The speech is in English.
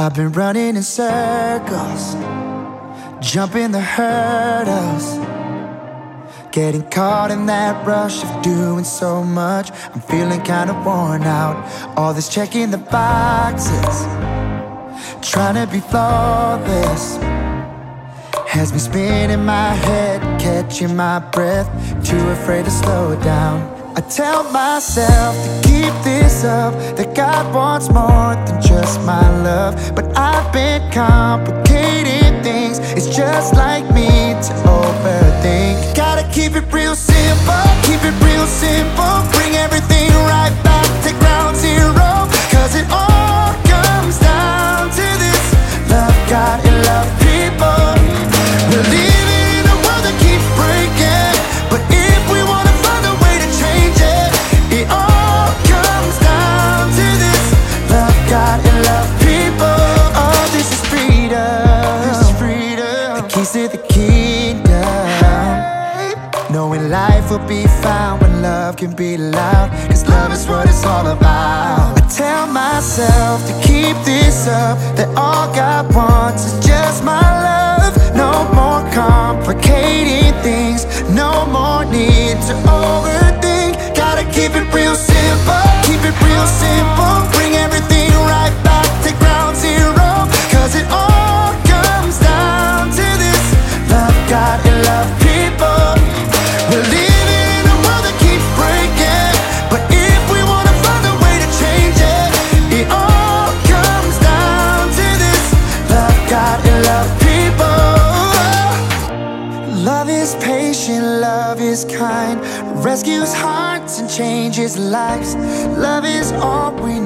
I've been running in circles, jumping the hurdles. Getting caught in that rush of doing so much. I'm feeling kinda worn out. All this checking the boxes, trying to be flawless. Has me spinning my head, catching my breath, too afraid to slow down. I tell myself to keep this up That God wants more than just my love But I've been complicating things. It's just like me to overthink. Gotta keep it real simple Keep it real simple. Bring everything right back to ground zero. Cause it all comes down to this. Love God and love people. We're living in a world that keeps breaking. But if we wanna find a way to change it It all comes down to this. Love God and love the Knowing life will be found when love can be loud Cause love is what it's all about. I tell myself to keep this up That all God wants is just my love. No more complicating things No more need to overthink. Gotta keep it real simple Keep it real simple love is kind Rescues hearts and changes lives. Love is all we